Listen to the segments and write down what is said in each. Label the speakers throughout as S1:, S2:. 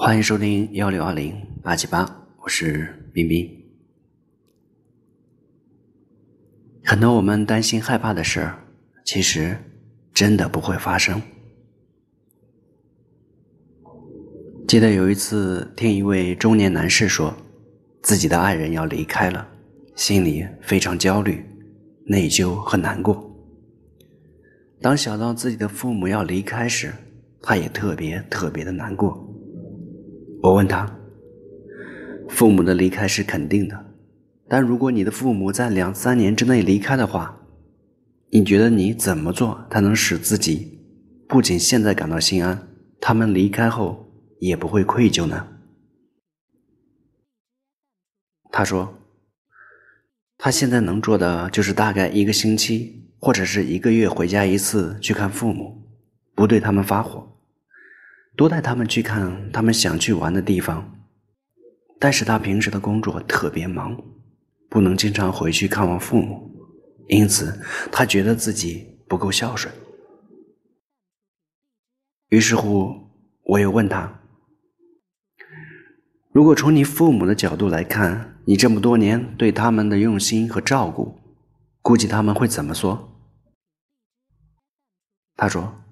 S1: 欢迎收听幺六二零八七八，我是冰冰。很多我们担心害怕的事儿，其实真的不会发生。记得有一次听一位中年男士说，自己的爱人要离开了，心里非常焦虑、内疚和难过。当想到自己的父母要离开时，他也特别特别的难过。我问他：“父母的离开是肯定的，但如果你的父母在两三年之内离开的话，你觉得你怎么做才能使自己不仅现在感到心安，他们离开后也不会愧疚呢？”他说：“他现在能做的就是大概一个星期或者是一个月回家一次去看父母，不对他们发火。”多带他们去看他们想去玩的地方，但是他平时的工作特别忙，不能经常回去看望父母，因此他觉得自己不够孝顺。于是乎，我又问他：“如果从你父母的角度来看，你这么多年对他们的用心和照顾，估计他们会怎么说？”他说。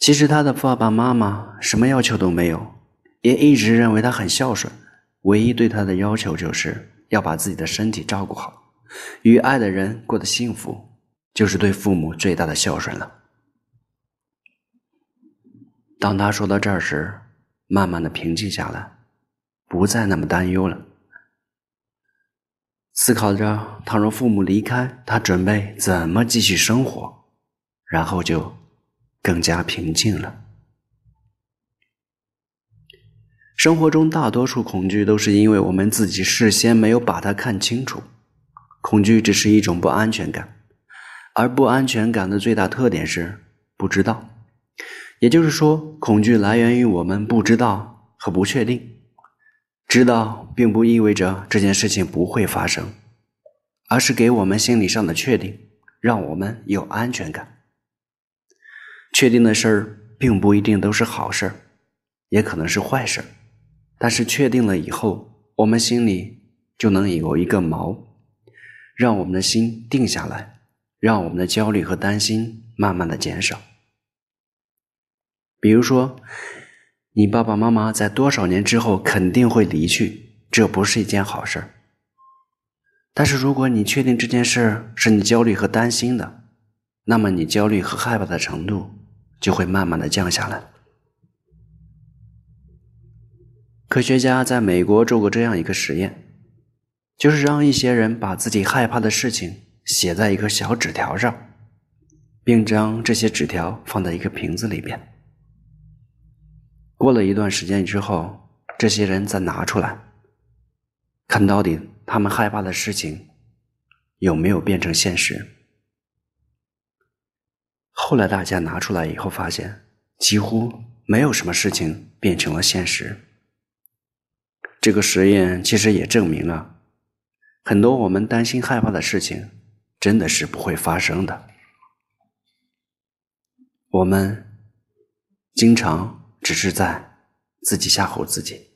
S1: 其实他的爸爸妈妈什么要求都没有，也一直认为他很孝顺。唯一对他的要求就是要把自己的身体照顾好，与爱的人过得幸福，就是对父母最大的孝顺了。当他说到这儿时，慢慢的平静下来，不再那么担忧了。思考着，倘若父母离开，他准备怎么继续生活，然后就。更加平静了。生活中大多数恐惧都是因为我们自己事先没有把它看清楚。恐惧只是一种不安全感，而不安全感的最大特点是不知道。也就是说，恐惧来源于我们不知道和不确定。知道并不意味着这件事情不会发生，而是给我们心理上的确定，让我们有安全感。确定的事儿并不一定都是好事儿，也可能是坏事儿。但是确定了以后，我们心里就能有一个锚，让我们的心定下来，让我们的焦虑和担心慢慢的减少。比如说，你爸爸妈妈在多少年之后肯定会离去，这不是一件好事儿。但是如果你确定这件事是你焦虑和担心的，那么你焦虑和害怕的程度。就会慢慢的降下来。科学家在美国做过这样一个实验，就是让一些人把自己害怕的事情写在一个小纸条上，并将这些纸条放在一个瓶子里边。过了一段时间之后，这些人再拿出来，看到底他们害怕的事情有没有变成现实。后来大家拿出来以后，发现几乎没有什么事情变成了现实。这个实验其实也证明了，很多我们担心害怕的事情，真的是不会发生的。我们经常只是在自己吓唬自己。